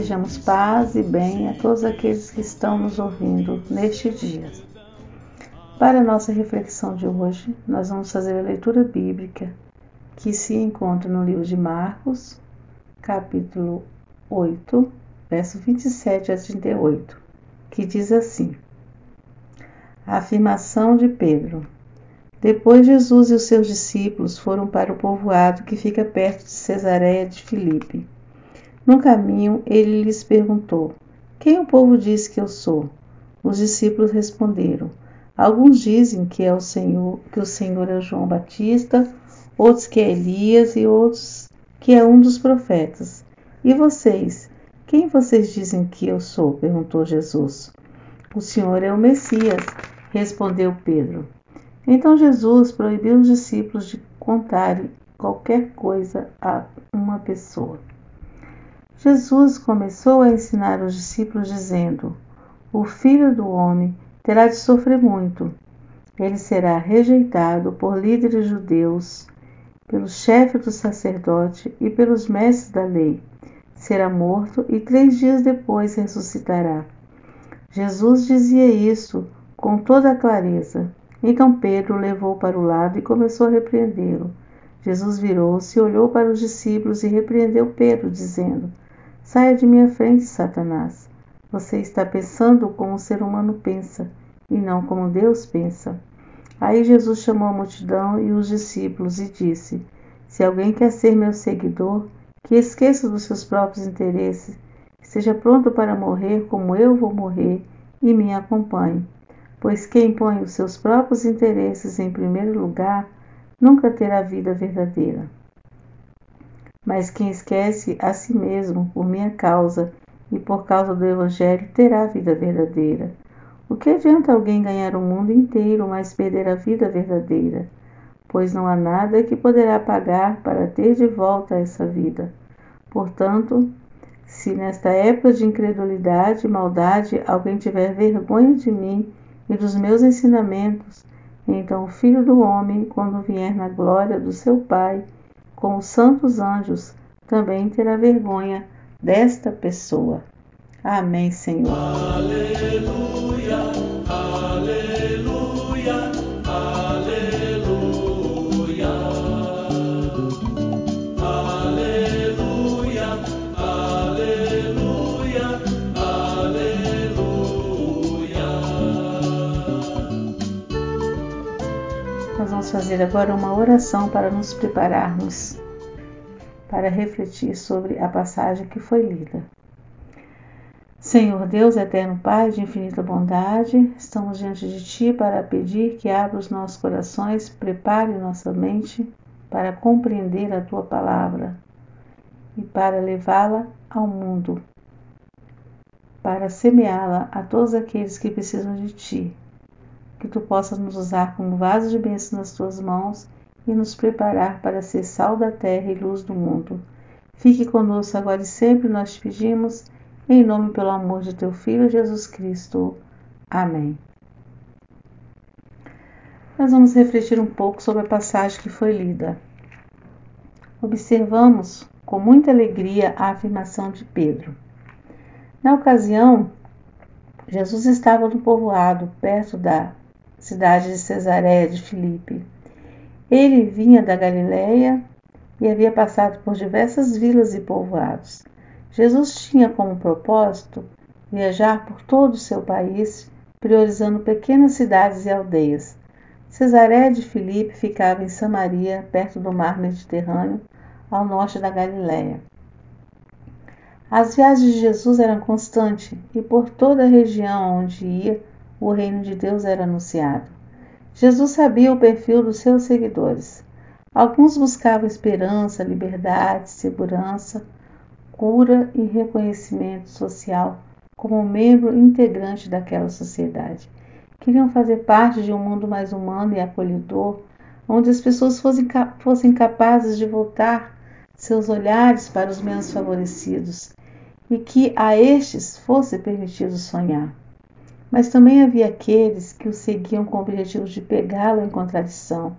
Desejamos paz e bem a todos aqueles que estão nos ouvindo neste dia. Para a nossa reflexão de hoje, nós vamos fazer a leitura bíblica que se encontra no livro de Marcos, capítulo 8, verso 27 a 38, que diz assim: A afirmação de Pedro. Depois Jesus e os seus discípulos foram para o povoado que fica perto de Cesareia de Filipe. No caminho, ele lhes perguntou: Quem o povo diz que eu sou? Os discípulos responderam: Alguns dizem que é o Senhor, que o Senhor é João Batista, outros que é Elias e outros que é um dos profetas. E vocês, quem vocês dizem que eu sou? perguntou Jesus. O Senhor é o Messias, respondeu Pedro. Então Jesus proibiu os discípulos de contarem qualquer coisa a uma pessoa. Jesus começou a ensinar os discípulos dizendo: O filho do homem terá de sofrer muito. Ele será rejeitado por líderes judeus, pelo chefe do sacerdote e pelos mestres da lei. Será morto e três dias depois ressuscitará. Jesus dizia isso com toda a clareza. Então Pedro o levou para o lado e começou a repreendê-lo. Jesus virou-se, olhou para os discípulos e repreendeu Pedro, dizendo: Saia de minha frente, Satanás. Você está pensando como o ser humano pensa e não como Deus pensa. Aí Jesus chamou a multidão e os discípulos e disse: Se alguém quer ser meu seguidor, que esqueça dos seus próprios interesses, esteja pronto para morrer como eu vou morrer e me acompanhe. Pois quem põe os seus próprios interesses em primeiro lugar nunca terá vida verdadeira. Mas quem esquece a si mesmo por minha causa e por causa do Evangelho terá a vida verdadeira. O que adianta alguém ganhar o mundo inteiro, mas perder a vida verdadeira? Pois não há nada que poderá pagar para ter de volta essa vida. Portanto, se nesta época de incredulidade e maldade alguém tiver vergonha de mim e dos meus ensinamentos, então o Filho do Homem, quando vier na glória do seu Pai, com os santos anjos, também terá vergonha desta pessoa. Amém, Senhor. Aleluia, vamos fazer agora uma oração para nos prepararmos para refletir sobre a passagem que foi lida. Senhor Deus, eterno Pai de infinita bondade, estamos diante de Ti para pedir que abra os nossos corações, prepare nossa mente para compreender a Tua palavra e para levá-la ao mundo, para semeá-la a todos aqueles que precisam de Ti. Que Tu possas nos usar como vaso de bênção nas Tuas mãos e nos preparar para ser sal da terra e luz do mundo. Fique conosco agora e sempre, nós te pedimos, em nome pelo amor de teu Filho Jesus Cristo. Amém. Nós vamos refletir um pouco sobre a passagem que foi lida. Observamos com muita alegria a afirmação de Pedro. Na ocasião, Jesus estava no povoado, perto da cidade de Cesareia de Filipe. Ele vinha da Galiléia e havia passado por diversas vilas e povoados. Jesus tinha como propósito viajar por todo o seu país, priorizando pequenas cidades e aldeias. Cesareia de Filipe ficava em Samaria, perto do mar Mediterrâneo, ao norte da Galiléia. As viagens de Jesus eram constantes e por toda a região onde ia, o reino de Deus era anunciado. Jesus sabia o perfil dos seus seguidores. Alguns buscavam esperança, liberdade, segurança, cura e reconhecimento social como membro integrante daquela sociedade. Queriam fazer parte de um mundo mais humano e acolhedor, onde as pessoas fossem, fossem capazes de voltar seus olhares para os menos favorecidos e que a estes fosse permitido sonhar. Mas também havia aqueles que o seguiam com o objetivo de pegá-lo em contradição,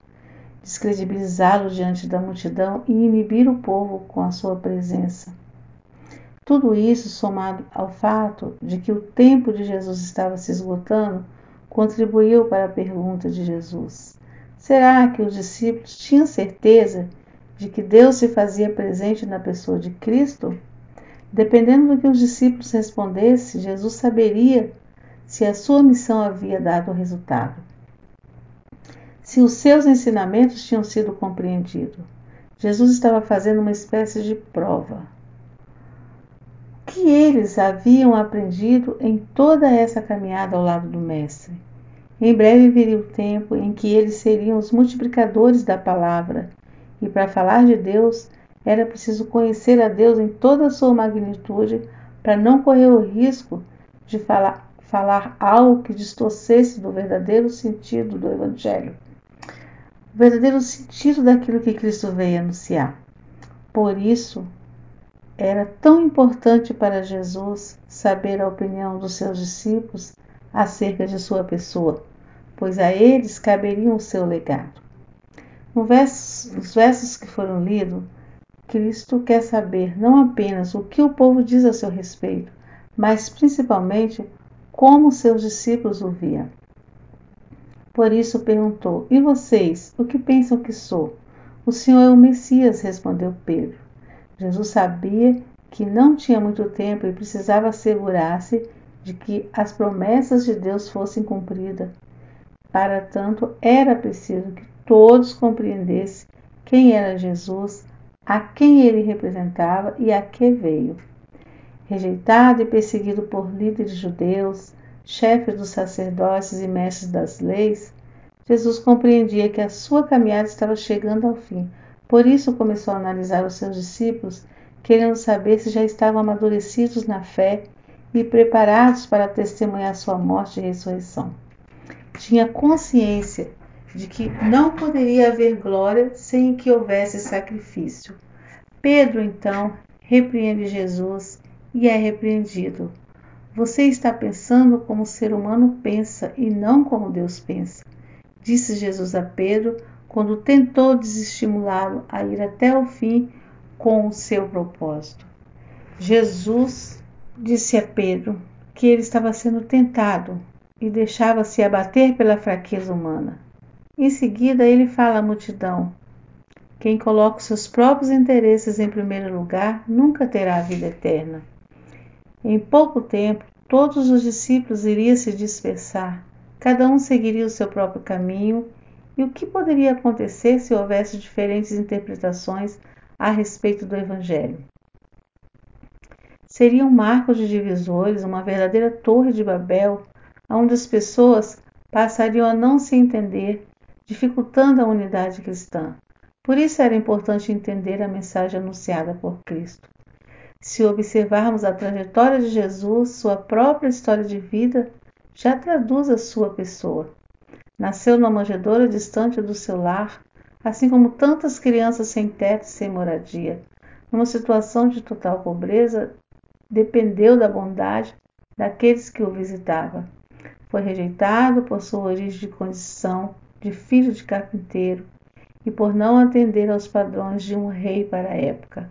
descredibilizá-lo diante da multidão e inibir o povo com a sua presença. Tudo isso, somado ao fato de que o tempo de Jesus estava se esgotando, contribuiu para a pergunta de Jesus: Será que os discípulos tinham certeza de que Deus se fazia presente na pessoa de Cristo? Dependendo do que os discípulos respondessem, Jesus saberia se a sua missão havia dado resultado, se os seus ensinamentos tinham sido compreendidos. Jesus estava fazendo uma espécie de prova. O que eles haviam aprendido em toda essa caminhada ao lado do Mestre? Em breve viria o tempo em que eles seriam os multiplicadores da palavra, e para falar de Deus era preciso conhecer a Deus em toda a sua magnitude para não correr o risco de falar, falar algo que distorcesse do verdadeiro sentido do Evangelho, o verdadeiro sentido daquilo que Cristo veio anunciar. Por isso, era tão importante para Jesus saber a opinião dos seus discípulos acerca de sua pessoa, pois a eles caberia o seu legado. Nos versos que foram lidos, Cristo quer saber não apenas o que o povo diz a seu respeito, mas principalmente como seus discípulos o viam. Por isso perguntou: E vocês, o que pensam que sou? O Senhor é o Messias, respondeu Pedro. Jesus sabia que não tinha muito tempo e precisava assegurar-se de que as promessas de Deus fossem cumpridas. Para tanto, era preciso que todos compreendessem quem era Jesus a quem ele representava e a que veio. Rejeitado e perseguido por líderes judeus, chefes dos sacerdotes e mestres das leis, Jesus compreendia que a sua caminhada estava chegando ao fim. Por isso começou a analisar os seus discípulos, querendo saber se já estavam amadurecidos na fé e preparados para testemunhar sua morte e ressurreição. Tinha consciência de que não poderia haver glória sem que houvesse sacrifício. Pedro então repreende Jesus e é repreendido. Você está pensando como o ser humano pensa e não como Deus pensa, disse Jesus a Pedro quando tentou desestimulá-lo a ir até o fim com o seu propósito. Jesus disse a Pedro que ele estava sendo tentado e deixava-se abater pela fraqueza humana. Em seguida, ele fala à multidão: Quem coloca os seus próprios interesses em primeiro lugar nunca terá a vida eterna. Em pouco tempo, todos os discípulos iriam se dispersar, cada um seguiria o seu próprio caminho, e o que poderia acontecer se houvesse diferentes interpretações a respeito do Evangelho? Seria um marco de divisores, uma verdadeira torre de Babel, onde as pessoas passariam a não se entender dificultando a unidade cristã. Por isso era importante entender a mensagem anunciada por Cristo. Se observarmos a trajetória de Jesus, sua própria história de vida já traduz a sua pessoa. Nasceu numa manjedoura distante do seu lar, assim como tantas crianças sem teto e sem moradia. Numa situação de total pobreza, dependeu da bondade daqueles que o visitavam. Foi rejeitado por sua origem de condição de filho de carpinteiro e por não atender aos padrões de um rei para a época.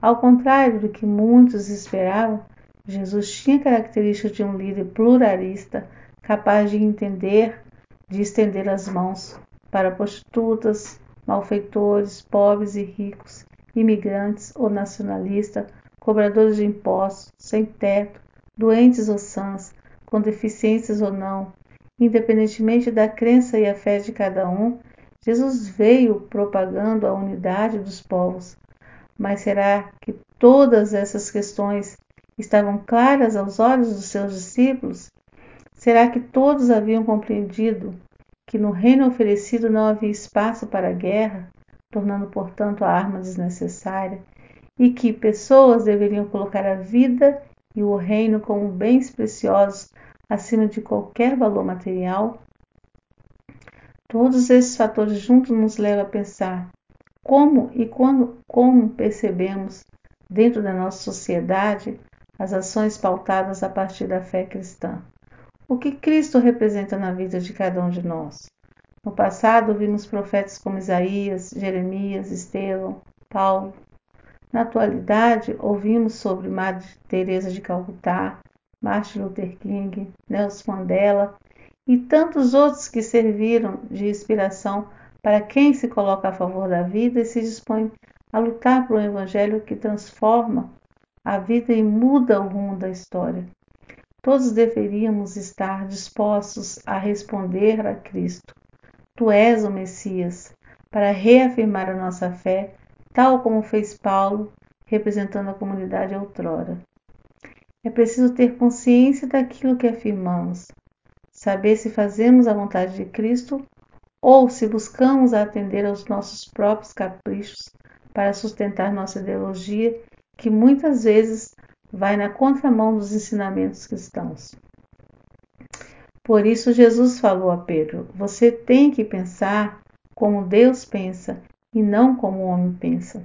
Ao contrário do que muitos esperavam, Jesus tinha características de um líder pluralista, capaz de entender, de estender as mãos para prostitutas, malfeitores, pobres e ricos, imigrantes ou nacionalistas, cobradores de impostos, sem teto, doentes ou sãs, com deficiências ou não, Independentemente da crença e a fé de cada um, Jesus veio propagando a unidade dos povos. Mas será que todas essas questões estavam claras aos olhos dos seus discípulos? Será que todos haviam compreendido que no reino oferecido não havia espaço para a guerra, tornando, portanto, a arma desnecessária, e que pessoas deveriam colocar a vida e o reino como bens preciosos acima de qualquer valor material? Todos esses fatores juntos nos levam a pensar como e quando como percebemos dentro da nossa sociedade as ações pautadas a partir da fé cristã. O que Cristo representa na vida de cada um de nós? No passado, vimos profetas como Isaías, Jeremias, Estevão, Paulo. Na atualidade, ouvimos sobre Madre Teresa de Calcutá, Martin Luther King, Nelson Mandela e tantos outros que serviram de inspiração para quem se coloca a favor da vida e se dispõe a lutar por um evangelho que transforma a vida e muda o rumo da história. Todos deveríamos estar dispostos a responder a Cristo. Tu és o Messias, para reafirmar a nossa fé, tal como fez Paulo, representando a comunidade outrora. É preciso ter consciência daquilo que afirmamos, saber se fazemos a vontade de Cristo ou se buscamos atender aos nossos próprios caprichos para sustentar nossa ideologia, que muitas vezes vai na contramão dos ensinamentos cristãos. Por isso, Jesus falou a Pedro: Você tem que pensar como Deus pensa e não como o homem pensa.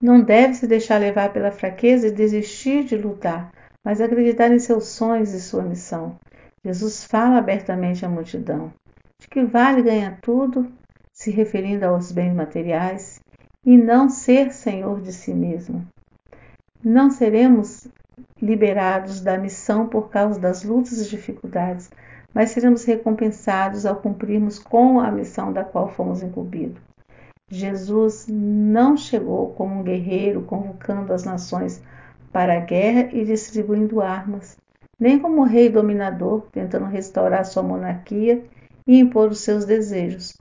Não deve se deixar levar pela fraqueza e desistir de lutar, mas acreditar em seus sonhos e sua missão. Jesus fala abertamente à multidão: de que vale ganhar tudo, se referindo aos bens materiais, e não ser senhor de si mesmo. Não seremos liberados da missão por causa das lutas e dificuldades, mas seremos recompensados ao cumprirmos com a missão da qual fomos incumbidos. Jesus não chegou como um guerreiro convocando as nações para a guerra e distribuindo armas, nem como rei dominador tentando restaurar sua monarquia e impor os seus desejos,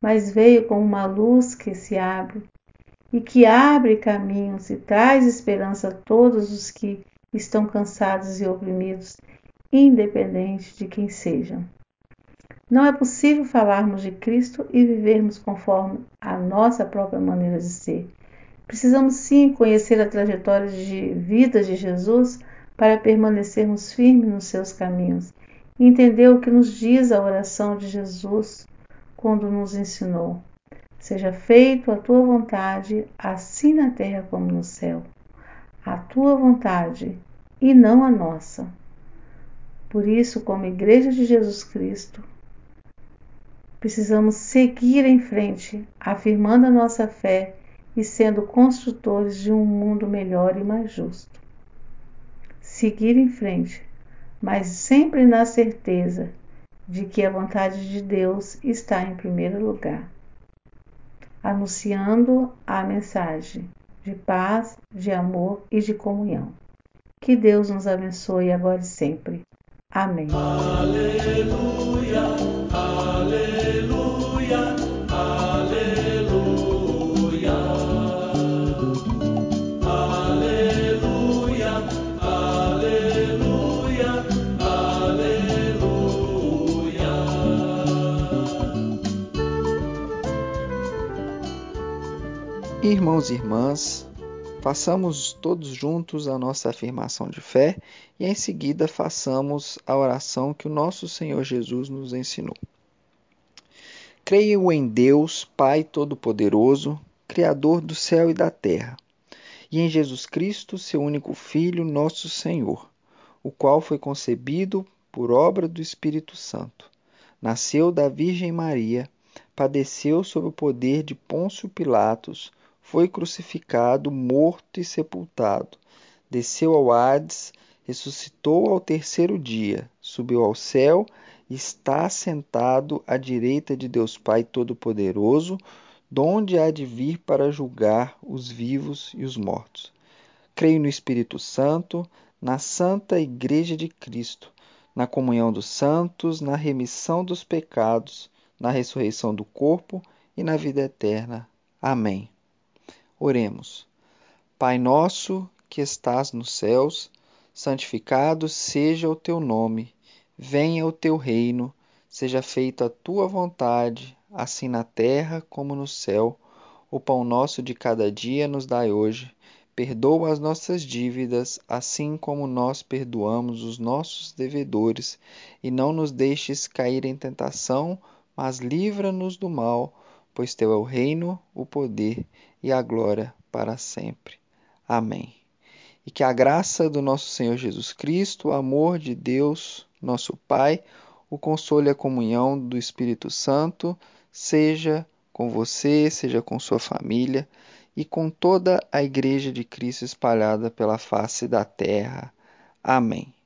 mas veio como uma luz que se abre e que abre caminhos e traz esperança a todos os que estão cansados e oprimidos, independente de quem sejam. Não é possível falarmos de Cristo e vivermos conforme a nossa própria maneira de ser. Precisamos sim conhecer a trajetória de vida de Jesus para permanecermos firmes nos seus caminhos entender o que nos diz a oração de Jesus quando nos ensinou. Seja feito a tua vontade, assim na terra como no céu. A tua vontade e não a nossa. Por isso, como Igreja de Jesus Cristo, precisamos seguir em frente, afirmando a nossa fé e sendo construtores de um mundo melhor e mais justo. Seguir em frente, mas sempre na certeza de que a vontade de Deus está em primeiro lugar anunciando a mensagem de paz, de amor e de comunhão. Que Deus nos abençoe agora e sempre. Amém. Aleluia, Irmãos e irmãs, façamos todos juntos a nossa afirmação de fé e em seguida façamos a oração que o nosso Senhor Jesus nos ensinou. Creio em Deus, Pai Todo-Poderoso, Criador do céu e da terra, e em Jesus Cristo, seu único Filho, nosso Senhor, o qual foi concebido por obra do Espírito Santo. Nasceu da Virgem Maria, padeceu sob o poder de Pôncio Pilatos foi crucificado, morto e sepultado. Desceu ao Hades, ressuscitou ao terceiro dia, subiu ao céu e está sentado à direita de Deus Pai Todo-Poderoso, donde há de vir para julgar os vivos e os mortos. Creio no Espírito Santo, na Santa Igreja de Cristo, na comunhão dos santos, na remissão dos pecados, na ressurreição do corpo e na vida eterna. Amém. Oremos. Pai nosso que estás nos céus, santificado seja o teu nome. Venha o teu reino, seja feita a tua vontade, assim na terra como no céu. O pão nosso de cada dia nos dai hoje. Perdoa as nossas dívidas, assim como nós perdoamos os nossos devedores, e não nos deixes cair em tentação, mas livra-nos do mal pois teu é o reino, o poder e a glória para sempre. Amém. E que a graça do nosso Senhor Jesus Cristo, o amor de Deus, nosso Pai, o consolo e a comunhão do Espírito Santo seja com você, seja com sua família e com toda a Igreja de Cristo espalhada pela face da terra. Amém.